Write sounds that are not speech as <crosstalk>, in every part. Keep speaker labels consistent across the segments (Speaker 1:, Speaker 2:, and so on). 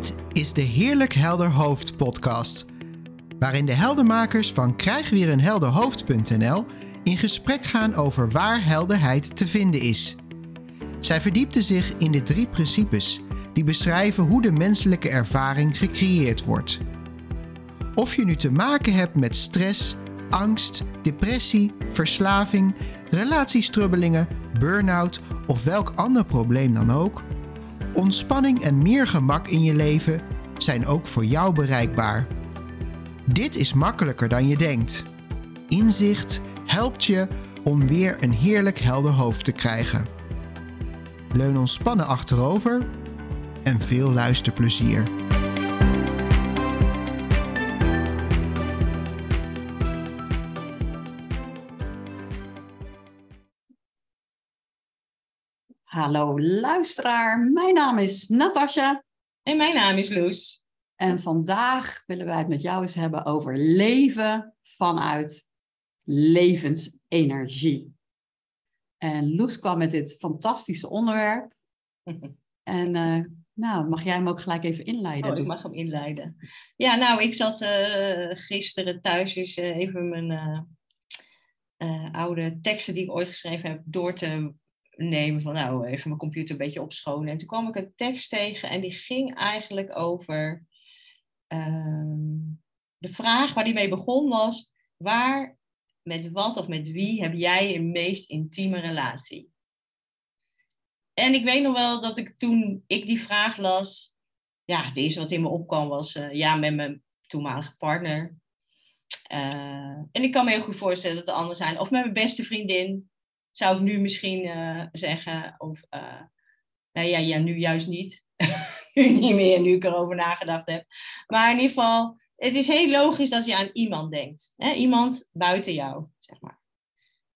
Speaker 1: Dit is de Heerlijk Helder Hoofd podcast, waarin de heldermakers van krijgweerenhelderhoofd.nl in gesprek gaan over waar helderheid te vinden is. Zij verdiepten zich in de drie principes die beschrijven hoe de menselijke ervaring gecreëerd wordt. Of je nu te maken hebt met stress, angst, depressie, verslaving, relatiestrubbelingen, burn-out of welk ander probleem dan ook, ontspanning en meer gemak in je leven zijn ook voor jou bereikbaar. Dit is makkelijker dan je denkt. Inzicht helpt je om weer een heerlijk helder hoofd te krijgen. Leun ontspannen achterover en veel luisterplezier.
Speaker 2: Hallo luisteraar, mijn naam is Natasja.
Speaker 3: En mijn naam is Loes.
Speaker 2: En vandaag willen wij het met jou eens hebben over leven vanuit levensenergie. En Loes kwam met dit fantastische onderwerp. <laughs> en uh, nou, mag jij hem ook gelijk even inleiden?
Speaker 3: Oh, ik mag hem inleiden. Ja, nou, ik zat uh, gisteren thuis eens uh, even mijn oude teksten die ik ooit geschreven heb door te nemen van nou even mijn computer een beetje opschonen. En toen kwam ik een tekst tegen en die ging eigenlijk over ehm, de vraag waar die mee begon was waar, met wat of met wie heb jij een meest intieme relatie? En ik weet nog wel dat ik toen ik die vraag las, ja, eerste wat in me opkwam was uh, ja, met mijn toenmalige partner. Uh, en ik kan me heel goed voorstellen dat er anderen zijn. Of met mijn beste vriendin zou ik nu misschien uh, zeggen, of uh, nou ja, ja, nu juist niet. <laughs> nu niet meer, nu ik erover nagedacht heb. Maar in ieder geval, het is heel logisch dat je aan iemand denkt. Hè? Iemand buiten jou, zeg maar.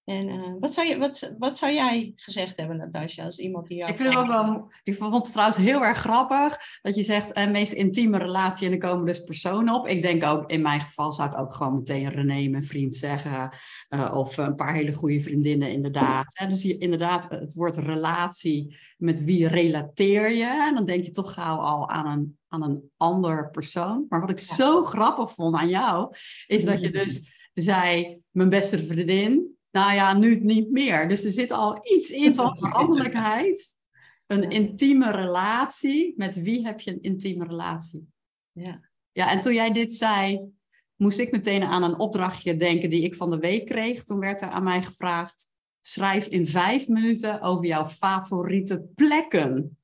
Speaker 3: En uh, wat, zou je, wat, wat zou jij gezegd hebben, Natasja, als iemand die jou...
Speaker 2: Ik, vind het ook wel, ik vond het trouwens heel erg grappig dat je zegt uh, meest intieme relatie en er komen dus personen op. Ik denk ook, in mijn geval zou ik ook gewoon meteen René, mijn vriend, zeggen. Uh, of een paar hele goede vriendinnen, inderdaad. Dus inderdaad, het woord relatie, met wie relateer je? En dan denk je toch gauw al aan een, aan een ander persoon. Maar wat ik ja. zo grappig vond aan jou, is dat je dus <laughs> zei, mijn beste vriendin... Nou ja, nu niet meer. Dus er zit al iets in van <laughs> veranderlijkheid. Een intieme relatie. Met wie heb je een intieme relatie?
Speaker 3: Ja.
Speaker 2: Ja, en toen jij dit zei, moest ik meteen aan een opdrachtje denken die ik van de week kreeg. Toen werd er aan mij gevraagd: schrijf in vijf minuten over jouw favoriete plekken.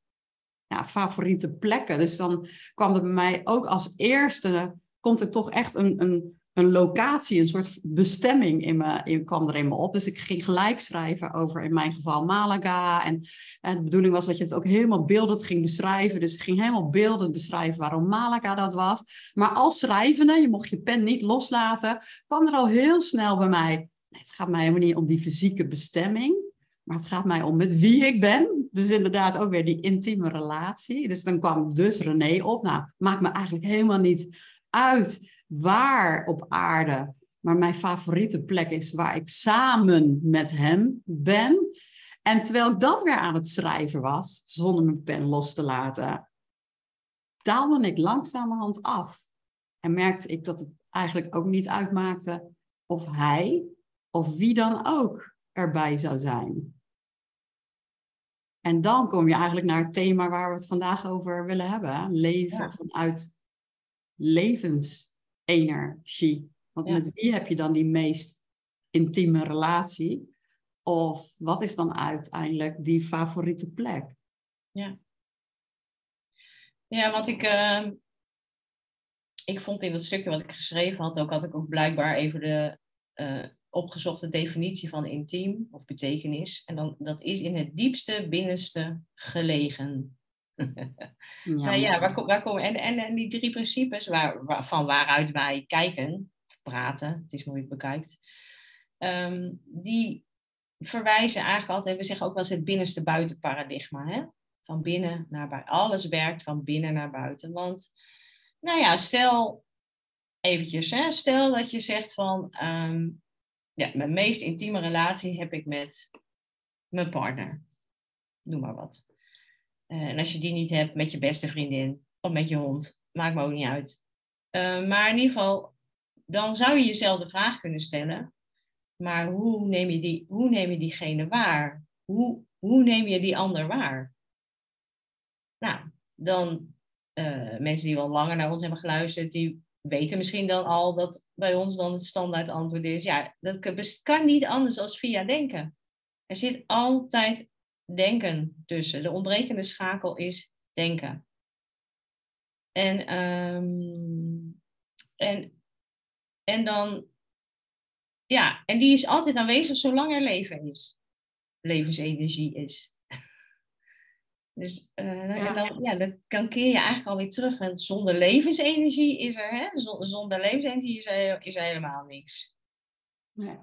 Speaker 2: Ja, favoriete plekken. Dus dan kwam er bij mij ook als eerste, komt er toch echt een, een een locatie, een soort bestemming in me, in, kwam er in me op. Dus ik ging gelijk schrijven over, in mijn geval, Malaga. En, en de bedoeling was dat je het ook helemaal beeldend ging beschrijven. Dus ik ging helemaal beeldend beschrijven waarom Malaga dat was. Maar als schrijvende, je mocht je pen niet loslaten, kwam er al heel snel bij mij... Het gaat mij helemaal niet om die fysieke bestemming, maar het gaat mij om met wie ik ben. Dus inderdaad ook weer die intieme relatie. Dus dan kwam dus René op. Nou, maakt me eigenlijk helemaal niet uit waar op aarde. Maar mijn favoriete plek is waar ik samen met hem ben. En terwijl ik dat weer aan het schrijven was, zonder mijn pen los te laten, daalde ik langzamerhand af. En merkte ik dat het eigenlijk ook niet uitmaakte of hij of wie dan ook erbij zou zijn. En dan kom je eigenlijk naar het thema waar we het vandaag over willen hebben. Leven ja. vanuit levens energie. Want ja. met wie heb je dan die meest intieme relatie? Of wat is dan uiteindelijk die favoriete plek?
Speaker 3: Ja, ja want ik, uh, ik vond in dat stukje wat ik geschreven had, ook had ik ook blijkbaar even de uh, opgezochte definitie van intiem of betekenis. En dan, dat is in het diepste, binnenste gelegen. Nou ja, waar, waar komen, en, en, en die drie principes waar, waar, van waaruit wij kijken, praten, het is moeilijk bekijkt, um, die verwijzen eigenlijk altijd, we zeggen ook wel eens het binnenste buitenparadigma. Hè? Van binnen naar buiten. Alles werkt van binnen naar buiten. Want, nou ja, stel eventjes, hè, stel dat je zegt van, um, ja, mijn meest intieme relatie heb ik met mijn partner. Noem maar wat. Uh, en als je die niet hebt met je beste vriendin, Of met je hond. Maakt me ook niet uit. Eh, maar in ieder geval, dan zou je jezelf de vraag kunnen stellen. Maar hoe neem je, die, hoe neem je diegene waar? Hoe, hoe neem je die ander waar? Nou, dan uh, mensen die wel langer naar ons hebben geluisterd, die weten misschien dan al dat bij ons dan het standaard antwoord is. Ja, dat kan niet anders dan via denken. Er zit altijd denken tussen. De ontbrekende schakel is denken. En, um, en, en dan, ja, en die is altijd aanwezig zolang er leven is. Levensenergie is. <laughs> Dus uh, ja. Dan, ja, dan, keer je eigenlijk alweer terug. Want zonder levensenergie is er, hè? zonder levensenergie is er, is er helemaal niks.
Speaker 2: Nee.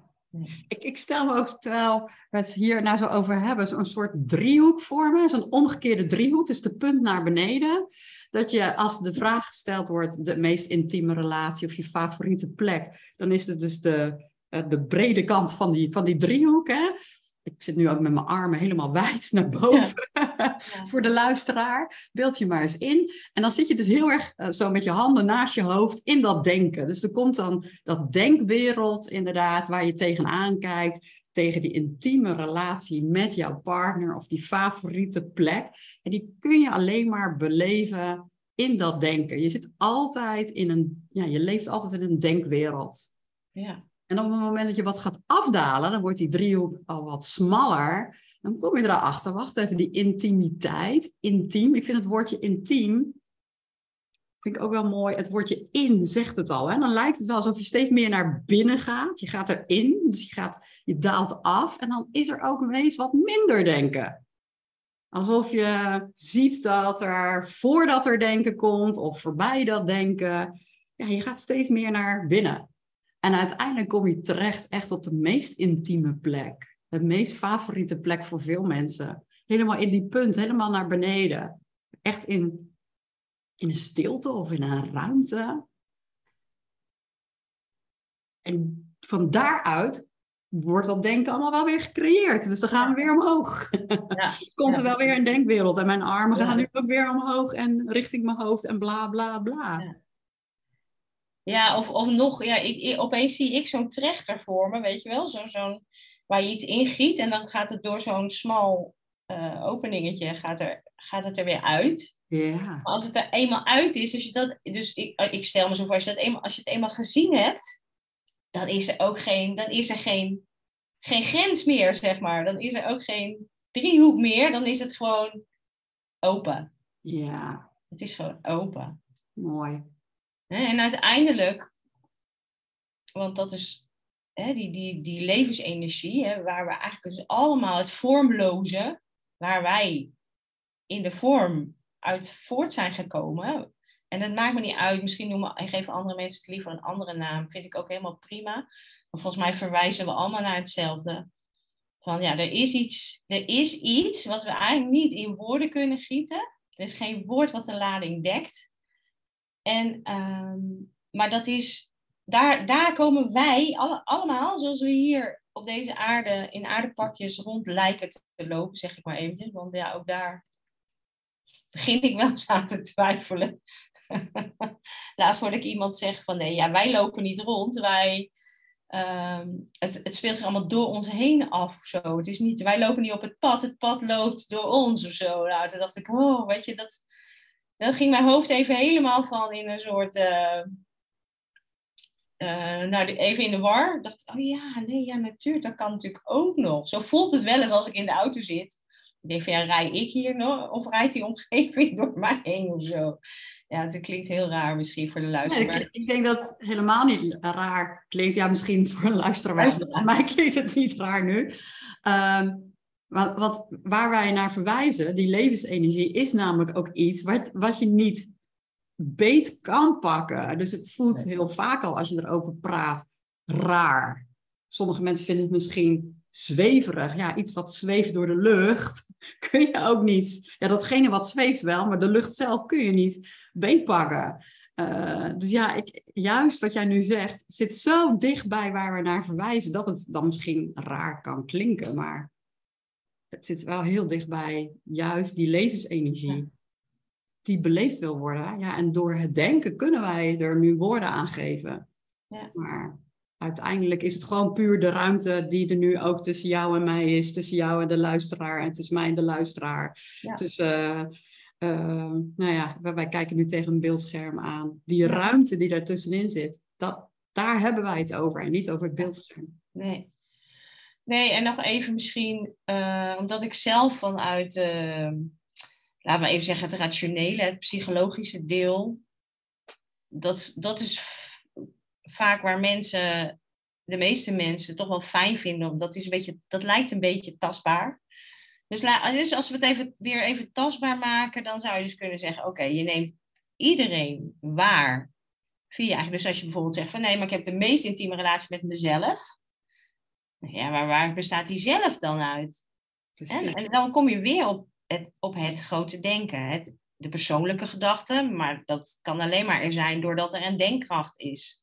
Speaker 2: Ik, ik, stel me ook, terwijl we het hier nou zo over hebben, zo'n soort driehoek vormen, zo'n omgekeerde driehoek, dus de punt naar beneden. Dat je als de vraag gesteld wordt, de meest intieme relatie of je favoriete plek, dan is het dus de, eh, de brede kant van die, van die driehoek. Hè? Ik zit nu ook met mijn armen helemaal <laughs> wijd naar boven <laughs> voor de luisteraar. Beeld je maar eens in. En dan zit je dus heel erg uh, zo met je handen naast je hoofd in dat denken. Dus er komt dan dat denkwereld inderdaad waar je tegenaan kijkt. Tegen die intieme relatie met jouw partner of die favoriete plek. En die kun je alleen maar beleven in dat denken. Je zit altijd in een, ja, je leeft altijd in een denkwereld.
Speaker 3: Ja.
Speaker 2: En op het moment dat je wat gaat afdalen, dan wordt die driehoek al wat smaller. Dan kom je erachter, wacht even, die intimiteit, intiem. Ik vind het woordje intiem, vind ik ook wel mooi. Het woordje in zegt het al. Hè? Dan lijkt het wel alsof je steeds meer naar binnen gaat. Je gaat erin, dus je, gaat, je daalt af. En dan is er ook ineens wat minder denken. Alsof je ziet dat er voordat er denken komt of voorbij dat denken. Ja, je gaat steeds meer naar binnen. En uiteindelijk kom je terecht echt op de meest intieme plek. De meest favoriete plek voor veel mensen. Helemaal in die punt, helemaal naar beneden. Echt in, in een stilte of in een ruimte. En van daaruit wordt dat denken allemaal wel weer gecreëerd. Dus dan gaan we weer omhoog. Ja, <laughs> Komt er wel weer een denkwereld. En mijn armen gaan nu ook weer omhoog en richting mijn hoofd en bla bla bla.
Speaker 3: Ja, of, of nog, ja, ik, opeens zie ik zo'n trechter voor me, weet je wel? Zo, zo'n, waar je iets ingiet en dan gaat het door zo'n smal uh, openingetje, gaat, er, gaat het er weer uit.
Speaker 2: Ja.
Speaker 3: Maar als het er eenmaal uit is, als je dat, dus ik, ik stel me zo voor, als je, dat eenmaal, als je het eenmaal gezien hebt, dan is er ook geen, dan is er geen, geen grens meer, zeg maar. Dan is er ook geen driehoek meer, dan is het gewoon open.
Speaker 2: Ja.
Speaker 3: Het is gewoon open.
Speaker 2: Mooi.
Speaker 3: En uiteindelijk, want dat is die, die, die levensenergie, waar we eigenlijk dus allemaal het vormloze, waar wij in de vorm uit voort zijn gekomen. En het maakt me niet uit, misschien noemen, en geven andere mensen het liever een andere naam, vind ik ook helemaal prima. Maar volgens mij verwijzen we allemaal naar hetzelfde. Van ja, er is iets, er is iets wat we eigenlijk niet in woorden kunnen gieten. Er is geen woord wat de lading dekt. En, ehm, maar dat is, daar, daar komen wij alle, allemaal, zoals we hier op deze aarde in aardepakjes rond lijken te lopen, zeg ik maar eventjes. Want ja, ook daar begin ik wel eens aan te twijfelen. <laughs> Laatst hoorde ik iemand zeggen van nee, ja, wij lopen niet rond. Wij, ehm, het, het speelt zich allemaal door ons heen af zo. Het is niet, wij lopen niet op het pad, het pad loopt door ons of zo. Nou, toen dacht ik, oh, weet je, dat, dan ging mijn hoofd even helemaal van in een soort. Uh, nou, even in de war. Ik dacht, oh ja, nee, ja, natuurlijk, dat kan natuurlijk ook nog. Zo voelt het wel eens als ik in de auto zit. Ik denk van, ja, rij ik hier nog? Of rijdt die omgeving <laughs> door mij heen of zo? Ja, het klinkt heel raar misschien voor de luisteraar.
Speaker 2: ik, denk dat het helemaal niet raar klinkt. Ja, misschien voor een luisteraar. Voor mij klinkt het niet raar nu. Uh, wat, wat, waar wij naar verwijzen, die levensenergie, is namelijk ook iets wat, wat je niet beet kan pakken. Dus het voelt heel vaak al als je erover praat raar. Sommige mensen vinden het misschien zweverig. Ja, iets wat zweeft door de lucht <laughs> kun je ook niet. Ja, datgene wat zweeft wel, maar de lucht zelf kun je niet beetpakken. Uh, dus ja, ik, juist wat jij nu zegt, zit zo dichtbij waar we naar verwijzen dat het dan misschien raar kan klinken. Maar het zit wel heel dichtbij juist die levensenergie. die beleefd wil worden. Ja, en door het denken kunnen wij er nu woorden aan geven.
Speaker 3: Ja.
Speaker 2: Maar uiteindelijk is het gewoon puur de ruimte die er nu ook tussen jou en mij is. Tussen jou en de luisteraar en tussen mij en de luisteraar.
Speaker 3: Ja.
Speaker 2: Tussen, eh, nou ja, wij, wij kijken nu tegen een beeldscherm aan. Die ruimte die daartussenin zit, dat, daar hebben wij het over en niet over het beeldscherm.
Speaker 3: Nee. Nee, en nog even misschien, eh, omdat ik zelf vanuit, uh, laten we even zeggen, het rationele, het psychologische deel, dat, dat is vaak waar mensen, de meeste mensen, toch wel fijn vinden. Omdat is een beetje, dat lijkt een beetje tastbaar. Dus, dus als we het even, weer even tastbaar maken, dan zou je dus kunnen zeggen, oké, je neemt iedereen waar via eigenlijk. Dus als je bijvoorbeeld zegt van nee, maar ik heb de meest intieme relatie met mezelf. Ja, maar waar bestaat die zelf dan uit? En, en, dan kom je weer op het, op het grote denken. Het, de persoonlijke gedachten, maar dat kan alleen maar er zijn doordat er een denkkracht is.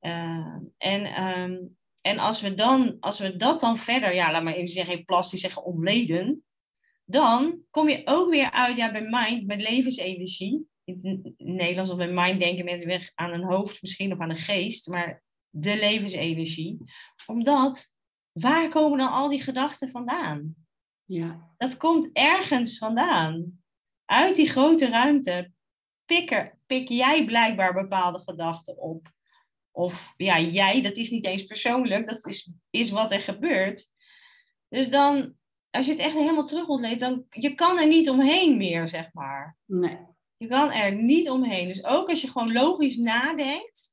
Speaker 3: Uh, en, um, en als we, dan, als we dat dan verder, ja, laat maar even zeggen, plastisch zeggen, ontleden, dan kom je ook weer uit ja, bij mind, met levensenergie. In Nederlands of bij mind denken mensen weer aan een hoofd misschien of aan een geest, maar de levensenergie. Omdat, waar komen dan al die gedachten vandaan?
Speaker 2: Ja.
Speaker 3: Dat komt ergens vandaan. Uit die grote ruimte pik, pik jij blijkbaar bepaalde gedachten op. Of ja, jij, dat is niet eens persoonlijk, dat is, is wat er gebeurt. Dus dan, als je het echt helemaal terug ontleedt, dan je kan er niet omheen meer, zeg maar.
Speaker 2: Nee.
Speaker 3: Je kan er niet omheen. Dus ook als je gewoon logisch nadenkt,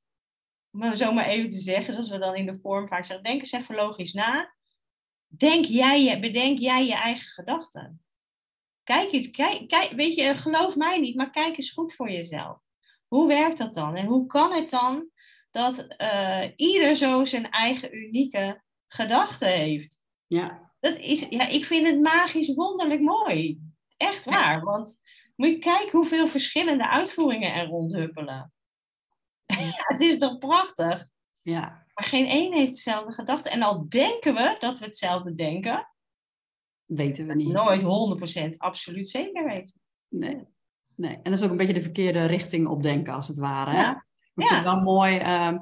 Speaker 3: om het zo maar even te zeggen, zoals we dan in de vorm vaak zeggen, denk eens even logisch na. Denk jij, bedenk jij je eigen gedachten. Kijk eens, kijk, kijk, weet je, geloof mij niet, maar kijk eens goed voor jezelf. Hoe werkt dat dan? En hoe kan het dan dat uh, ieder zo zijn eigen unieke gedachten heeft?
Speaker 2: Ja.
Speaker 3: Dat is, ja, ik vind het magisch wonderlijk mooi. Echt waar. Want moet je kijken hoeveel verschillende uitvoeringen er rondhuppelen. Ja, <laughs> het is toch prachtig?
Speaker 2: Ja.
Speaker 3: Maar geen één heeft dezelfde gedachte. En al denken we dat we hetzelfde denken,
Speaker 2: weten we niet.
Speaker 3: Nooit 100% absoluut zeker weten.
Speaker 2: Nee. nee. En dat is ook een beetje de verkeerde richting op denken, als het ware. Hè?
Speaker 3: Ja.
Speaker 2: Ik vind het wel mooi. Uh,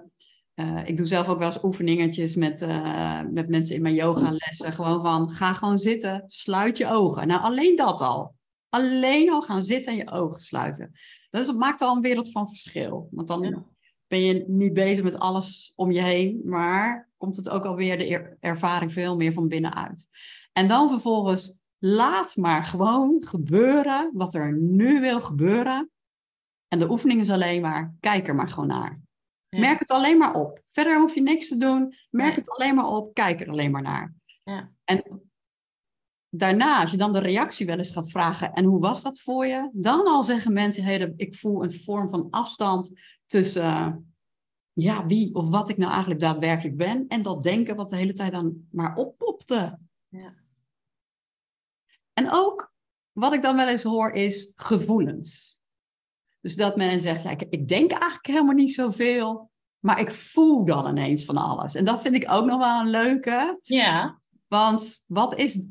Speaker 2: uh, ik doe zelf ook wel eens oefeningetjes met, uh, met mensen in mijn yogalessen. Gewoon van, ga gewoon zitten, sluit je ogen. Nou, alleen dat al. Alleen al gaan zitten en je ogen sluiten. Dat is, maakt al een wereld van verschil. Want dan
Speaker 3: Ja.
Speaker 2: Ben je niet bezig met alles om je heen. Maar komt het ook alweer de er- ervaring veel meer van binnenuit. En dan vervolgens laat maar gewoon gebeuren wat er nu wil gebeuren. En de oefening is alleen maar, kijk er maar gewoon naar.
Speaker 3: Ja.
Speaker 2: Merk het alleen maar op. Verder hoef je niks te doen. Merk
Speaker 3: Nee.
Speaker 2: het alleen maar op. Kijk er alleen maar naar.
Speaker 3: Ja.
Speaker 2: En daarna, als je dan de reactie wel eens gaat vragen, en hoe was dat voor je? Dan al zeggen mensen, hey, ik voel een vorm van afstand tussen eh, ja, wie of wat ik nou eigenlijk daadwerkelijk ben. En dat denken wat de hele tijd dan maar oppopte.
Speaker 3: Ja.
Speaker 2: En ook, wat ik dan wel eens hoor, is gevoelens. Dus dat men zegt, ja, ik, ik denk eigenlijk helemaal niet zoveel, maar ik voel dan ineens van alles. En dat vind ik ook nog wel een leuke.
Speaker 3: Ja.
Speaker 2: Want wat is,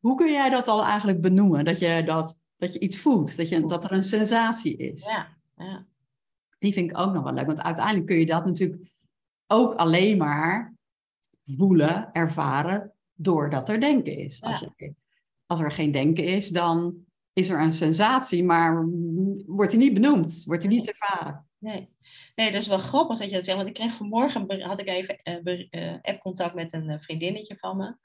Speaker 2: hoe kun jij dat al eigenlijk benoemen? Dat je, dat, dat je iets voelt, dat, je, dat er een sensatie is.
Speaker 3: Ja. ja.
Speaker 2: Die vind ik ook nog wel leuk. Want uiteindelijk kun je dat natuurlijk ook alleen maar voelen, ervaren, doordat er denken is. Als, je, als er geen denken is, dan is er een sensatie, maar wordt die niet benoemd, wordt die niet ervaren.
Speaker 3: Nee. nee, dat is wel grappig dat je dat zegt. Want ik kreeg vanmorgen, had ik even eh, appcontact met een eh, vriendinnetje van me.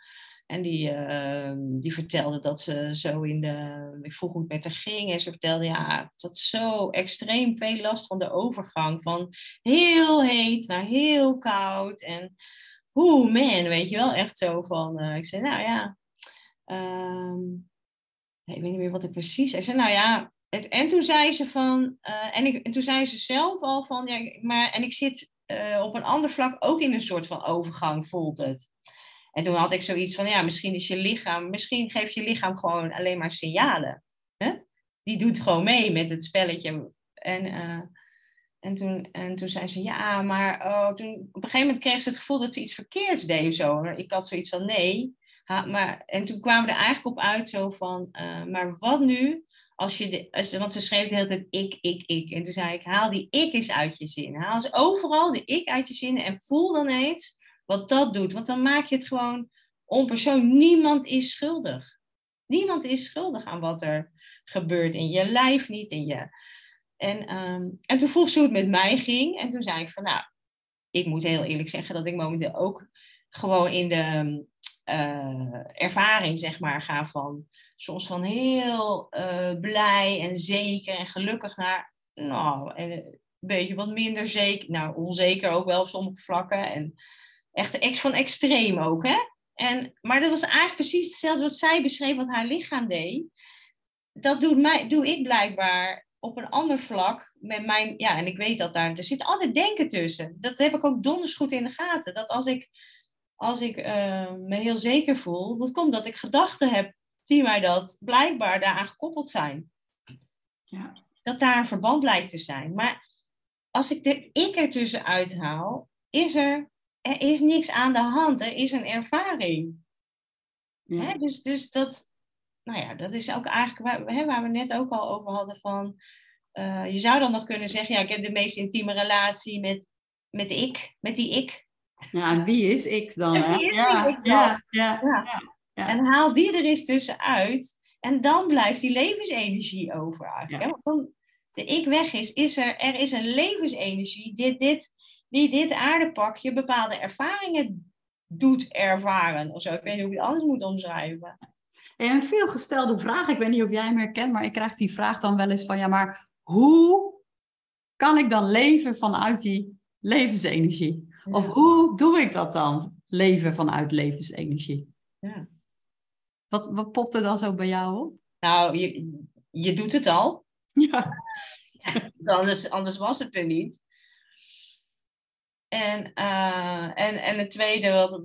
Speaker 3: En die, eh, die vertelde dat ze zo in de... Ik vroeg hoe het met haar ging. En ze vertelde, ja, het had zo extreem veel last van de overgang. Van heel heet naar heel koud. En hoe man, weet je wel, echt zo van... eh, ik zei, nou ja... ehm, ik weet niet meer wat ik precies. Ik zei, nou ja, het- en toen zei ze van, eh, en, ik, en toen zei ze zelf al van, ja, maar, en ik zit eh, op een ander vlak ook in een soort van overgang, voelt het. En toen had ik zoiets van, ja, misschien is je lichaam, misschien geeft je lichaam gewoon alleen maar signalen. Hè? Die doet gewoon mee met het spelletje. En, eh, en, toen, en toen zei ze, ja, maar oh, toen, op een gegeven moment kreeg ze het gevoel dat ze iets verkeerds deed zo. Ik had zoiets van, nee. Maar, en toen kwamen we er eigenlijk op uit zo van, eh, maar wat nu als je de, als, want ze schreef de hele tijd ik, ik, ik. En toen zei ik, haal die ik eens uit je zin. Haal eens overal de ik uit je zin en voel dan eens wat dat doet. Want dan maak je het gewoon onpersoon. Niemand is schuldig. Niemand is schuldig aan wat er gebeurt in je lijf, niet in je. En, ehm, en toen vroeg ze hoe het met mij ging. En toen zei ik van, nou, ik moet heel eerlijk zeggen dat ik momenteel ook gewoon in de uh, ervaring, zeg maar, ga van soms van heel uh, blij en zeker en gelukkig naar, nou, een beetje wat minder zeker, nou, onzeker ook wel op sommige vlakken. En echt ex van extreem ook, hè. En, maar dat was eigenlijk precies hetzelfde wat zij beschreef, wat haar lichaam deed. Dat doet mij, doe ik blijkbaar op een ander vlak met mijn, ja, en ik weet dat daar, er zit altijd denken tussen. Dat heb ik ook donders goed in de gaten. Dat als ik, als ik uh, me heel zeker voel, dat komt dat ik gedachten heb die mij dat blijkbaar daaraan gekoppeld zijn. Ja. Dat daar een verband lijkt te zijn. Maar als ik de ik ertussen uithaal, is er, er is niks aan de hand. Er is een ervaring. Ja. Hè? Dus, dus dat, nou ja, dat is ook eigenlijk waar, hè, waar we net ook al over hadden van... Uh, je zou dan nog kunnen zeggen, ja, ik heb de meest intieme relatie met, met ik, met die ik.
Speaker 2: Ja, en wie is ik dan?
Speaker 3: Hè? Wie is ja, ik dan? Ja, ja, ja, En haal die er eens tussenuit. En dan blijft die levensenergie over eigenlijk. Want dan de ik weg is, is er, er is een levensenergie die dit, die dit aardepakje bepaalde ervaringen doet ervaren. Of zo. Ik weet niet hoe ik het anders moet omschrijven.
Speaker 2: En een veelgestelde vraag, ik weet niet of jij hem herkent, maar ik krijg die vraag dan wel eens van, ja, maar hoe kan ik dan leven vanuit die levensenergie? Of hoe doe ik dat dan, leven vanuit levensenergie? Ja. Wat, wat popt er dan zo bij jou op?
Speaker 3: Nou, je, je doet het al. Ja. <laughs> anders, anders was het er niet. En, uh, en, en het tweede wat,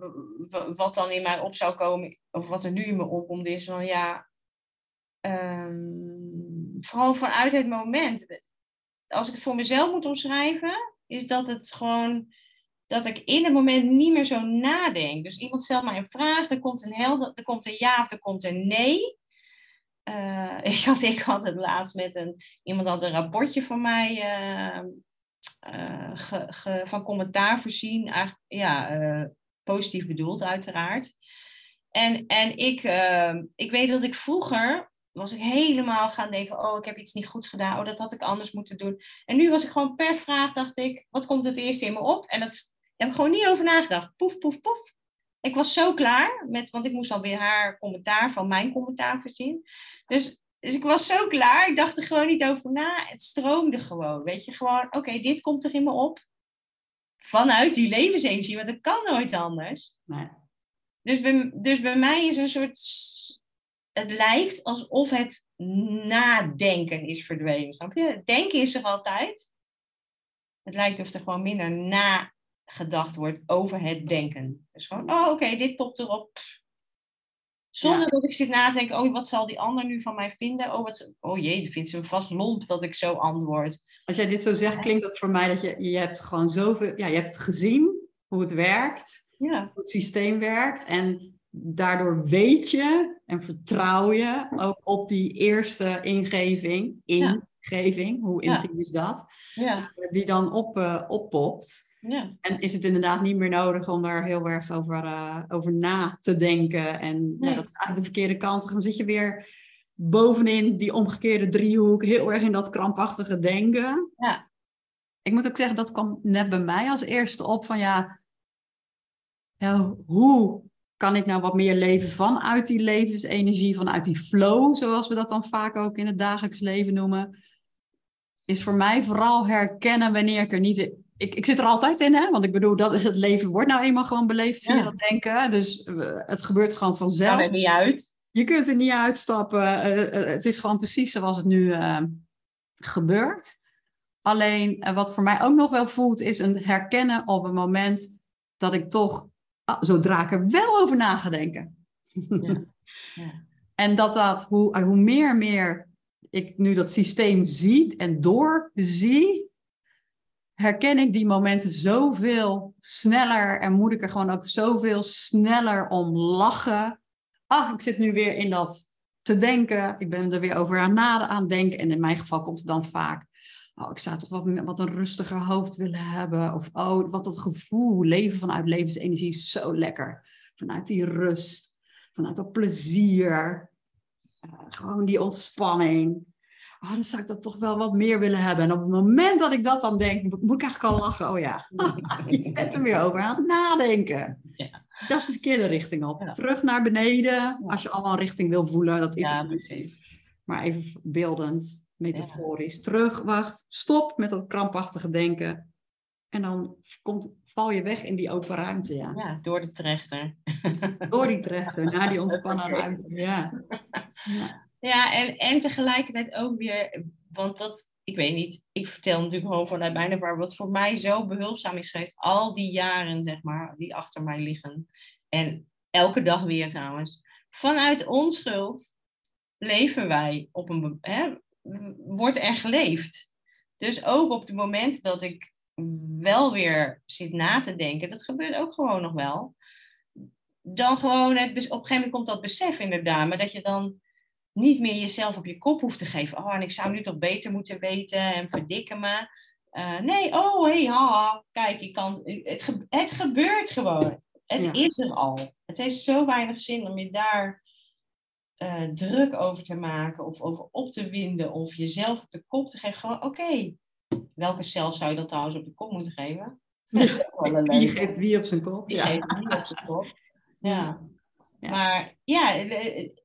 Speaker 3: wat dan in mij op zou komen, of wat er nu in me opkomt, is van ja, um, vooral vanuit het moment. Als ik het voor mezelf moet omschrijven, is dat het gewoon dat ik in het moment niet meer zo nadenk. Dus iemand stelt mij een vraag, er komt een, helder, er komt een ja of er komt een nee. Uh, <laughs> ik, had, ik had het laatst met een, iemand had een rapportje van mij uh, ge, van commentaar voorzien. Eigenlijk, ja, positief bedoeld uiteraard. En, en ik, ik weet dat ik vroeger was ik helemaal gaan denken, oh, ik heb iets niet goed gedaan, oh, dat had ik anders moeten doen. En nu was ik gewoon per vraag, dacht ik, wat komt het eerst in me op? En dat heb ik gewoon niet over nagedacht. Poef, poef, poef. Ik was zo klaar, met, want ik moest dan weer haar commentaar van mijn commentaar voorzien. Dus, dus ik was zo klaar, ik dacht er gewoon niet over na. Het stroomde gewoon, weet je, gewoon, oké, dit komt er in me op. Vanuit die levensenergie, want het kan nooit anders. Nee. Dus, bij, dus bij mij is een soort het lijkt alsof het nadenken is verdwenen. Snap je? Denken is er altijd. Het lijkt of er gewoon minder nagedacht wordt over het denken. Dus gewoon, oh oké, dit popt erop. Zonder dat ik zit na te denken, oh wat zal die ander nu van mij vinden? Oh, wat, oh jee, die vindt ze vast lomp dat ik zo antwoord.
Speaker 2: Als jij dit zo zegt, klinkt dat voor mij dat je, je hebt gewoon zoveel, ja, je hebt gezien hoe het werkt, ja. hoe het systeem werkt. En daardoor weet je en vertrouw je ook op die eerste ingeving, ingeving, hoe intiem is dat, ja. die dan op, uh, oppopt. Ja. En is het inderdaad niet meer nodig om daar heel erg over, uh, over na te denken. En ja, dat is eigenlijk de verkeerde kant. Dan zit je weer bovenin die omgekeerde driehoek, heel erg in dat krampachtige denken. Ja. Ik moet ook zeggen, dat kwam net bij mij als eerste op van ja, ja hoe kan ik nou wat meer leven vanuit die levensenergie, vanuit die flow, zoals we dat dan vaak ook in het dagelijks leven noemen, is voor mij vooral herkennen wanneer ik er niet. Ik, ik zit er altijd in, hè? want ik bedoel, dat, het leven wordt nou eenmaal gewoon beleefd via dat denken. Dus uh, het gebeurt gewoon vanzelf.
Speaker 3: Kan er niet uit.
Speaker 2: Je kunt er niet uitstappen. Uh, het is gewoon precies zoals het nu gebeurt. Alleen wat voor mij ook nog wel voelt, is een herkennen op een moment dat ik toch Ah, zodra ik er wel over na ga denken. Ja. <laughs> Ja. en dat dat, hoe, hoe meer en meer ik nu dat systeem zie en doorzie, herken ik die momenten zoveel sneller en moet ik er gewoon ook zoveel sneller om lachen. Ach, ik zit nu weer in dat te denken. Ik ben er weer over aan naden aan denken. En in mijn geval komt het dan vaak. Oh, ik zou toch wat, wat een rustiger hoofd willen hebben. Of oh, wat dat gevoel, leven vanuit levensenergie is zo lekker. Vanuit die rust, vanuit dat plezier. Uh, gewoon die ontspanning. Oh, dan zou ik dat toch wel wat meer willen hebben. En op het moment dat ik dat dan denk, moet ik eigenlijk al lachen. Oh ja, <laughs> je bent er weer over aan het nadenken. Ja. Dat is de verkeerde richting op. Terug naar beneden, als je allemaal richting wil voelen. Dat is
Speaker 3: ja, precies.
Speaker 2: Maar even beeldend, metaforisch. Terug, wacht, stop met dat krampachtige denken. En dan komt, val je weg in die open ruimte, ja.
Speaker 3: Ja, door de trechter.
Speaker 2: Door die <laughs> trechter, naar die ontspannen ruimte, ja. <laughs>
Speaker 3: ja. Ja, en, en tegelijkertijd ook weer, want dat, ik weet niet, ik vertel natuurlijk gewoon vanuit mijn ervaring, wat voor mij zo behulpzaam is geweest, al die jaren, zeg maar, die achter mij liggen. En elke dag weer trouwens. Vanuit onschuld leven wij op een, hè, wordt er geleefd. Dus ook op het moment dat ik wel weer zit na te denken, dat gebeurt ook gewoon nog wel. Dan gewoon, het, op een gegeven moment komt dat besef inderdaad, maar dat je dan niet meer jezelf op je kop hoeft te geven. Oh, en ik zou nu toch beter moeten weten en verdikken me. Uh, nee, oh, hé, hey, haha, kijk, ik kan, het, het gebeurt gewoon. Het is er al. Het heeft zo weinig zin om je daar uh, druk over te maken of over op te winden of jezelf op de kop te geven. Gewoon, oké, welke zelf zou je dat trouwens op de kop moeten geven? <laughs>
Speaker 2: Wie geeft wie op zijn kop?
Speaker 3: Wie ja. geeft wie op zijn kop? <laughs> Ja. Maar ja,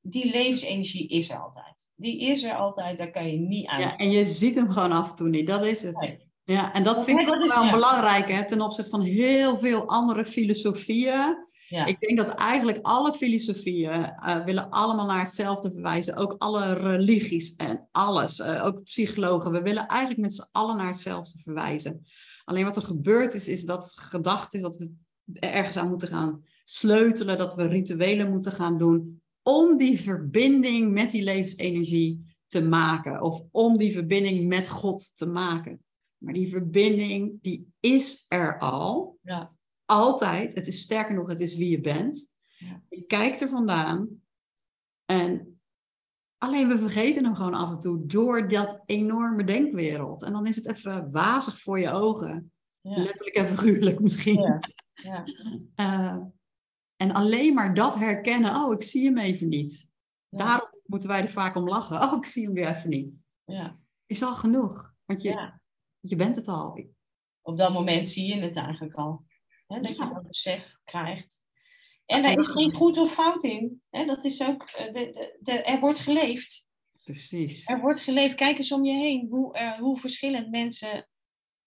Speaker 3: die levensenergie is er altijd. Die is er altijd, daar kan je niet uit.
Speaker 2: Ja, en je ziet hem gewoon af en toe niet, dat is het. Ja, en dat vind ik ook wel belangrijk hè, ten opzichte van heel veel andere filosofieën. Ja. Ik denk dat eigenlijk alle filosofieën uh, willen allemaal naar hetzelfde verwijzen. Ook alle religies en alles. Uh, ook psychologen. We willen eigenlijk met z'n allen naar hetzelfde verwijzen. Alleen wat er gebeurd is, is dat gedacht is dat we ergens aan moeten gaan sleutelen, dat we rituelen moeten gaan doen om die verbinding met die levensenergie te maken of om die verbinding met God te maken. Maar die verbinding, die is er al. Ja. Altijd. Het is sterker nog, het is wie je bent. Ja. Je kijkt er vandaan en alleen we vergeten hem gewoon af en toe door dat enorme denkwereld. En dan is het even wazig voor je ogen. Ja. Letterlijk en figuurlijk misschien. Ja. Uh, En alleen maar dat herkennen, oh, ik zie hem even niet. Daarom moeten wij er vaak om lachen. Oh, ik zie hem weer even niet. Ja. Is al genoeg. Want je, je bent het al.
Speaker 3: Op dat moment zie je het eigenlijk al. Hè, dat je dat besef krijgt. En daar is geen goed of fout in. Hè, dat is ook, eh, de, de, er wordt geleefd.
Speaker 2: Precies.
Speaker 3: Er wordt geleefd. Kijk eens om je heen hoe, uh, hoe verschillend mensen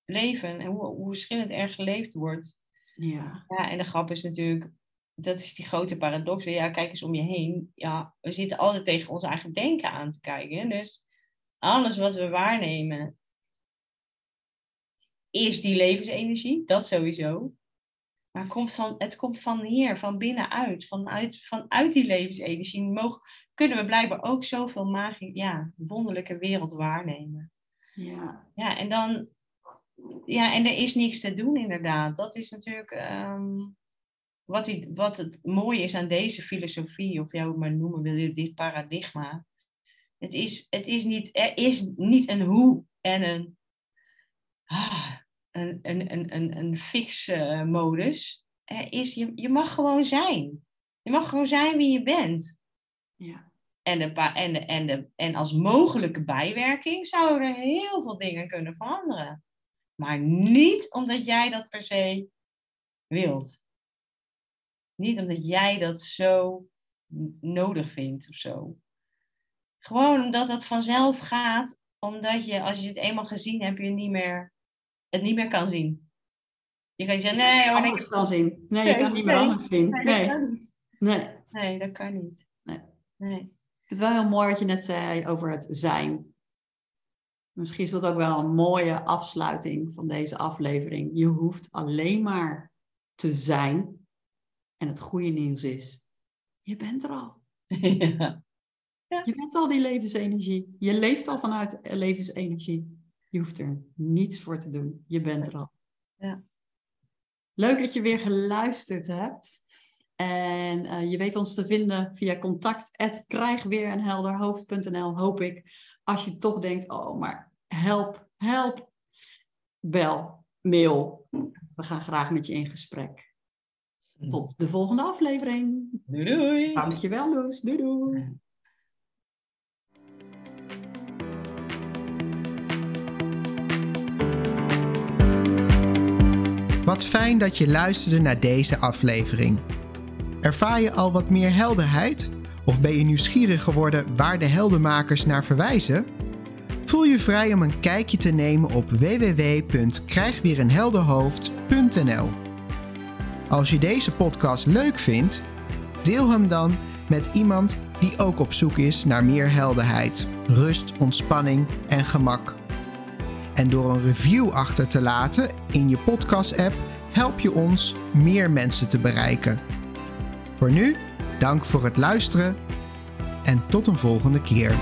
Speaker 3: leven en hoe, hoe verschillend er geleefd wordt. Ja. ja. En de grap is natuurlijk, dat is die grote paradox. Ja, kijk eens om je heen. Ja, we zitten altijd tegen ons eigen denken aan te kijken. Dus alles wat we waarnemen is die levensenergie, dat sowieso. Maar het komt van, het komt van hier, van binnenuit, vanuit, vanuit die levensenergie. Mogen, kunnen we blijkbaar ook zoveel magie, ja, wonderlijke wereld waarnemen. Ja. ja, en dan, ja, en er is niks te doen inderdaad. Dat is natuurlijk, ehm, wat, die, wat het mooie is aan deze filosofie, of jou maar noemen wil je dit paradigma. Het is, het is niet, er is niet een hoe en een, ah, een, een, een, een, een fix uh, modus. Er is, je, je mag gewoon zijn. Je mag gewoon zijn wie je bent. Ja. En, de, en, de, en, de, en als mogelijke bijwerking zouden er heel veel dingen kunnen veranderen. Maar niet omdat jij dat per se wilt. Niet omdat jij dat zo nodig vindt of zo. Gewoon omdat het vanzelf gaat, omdat je, als je het eenmaal gezien hebt, je niet meer, het niet meer kan zien. Je kan niet zeggen, nee,
Speaker 2: hoor, ik kan zien. Nee, je kan niet meer anders zien. Nee,
Speaker 3: nee, dat kan niet. Nee. nee, dat kan niet. Nee.
Speaker 2: nee. Ik vind het wel heel mooi wat je net zei over het zijn. Misschien is dat ook wel een mooie afsluiting van deze aflevering. Je hoeft alleen maar te zijn en het goede nieuws is, je bent er al. <laughs> Ja. Ja. Je bent al die levensenergie. Je leeft al vanuit levensenergie. Je hoeft er niets voor te doen. Je bent er al. Ja. Leuk dat je weer geluisterd hebt. En uh, je weet ons te vinden via contact krijgweerenhelderhoofd.nl, hoop ik. Als je toch denkt, oh, maar help, help, bel, mail. We gaan graag met je in gesprek. Tot de volgende aflevering.
Speaker 3: Doei doei.
Speaker 2: Dankjewel Loes. Doei doei.
Speaker 1: Wat fijn dat je luisterde naar deze aflevering. Ervaar je al wat meer helderheid? Of ben je nieuwsgierig geworden waar de heldenmakers naar verwijzen? Voel je vrij om een kijkje te nemen op www.krijgweerenhelderhoofd.nl. Als je deze podcast leuk vindt, deel hem dan met iemand die ook op zoek is naar meer helderheid, rust, ontspanning en gemak. En door een review achter te laten in je podcast-app help je ons meer mensen te bereiken. Voor nu, dank voor het luisteren en tot een volgende keer.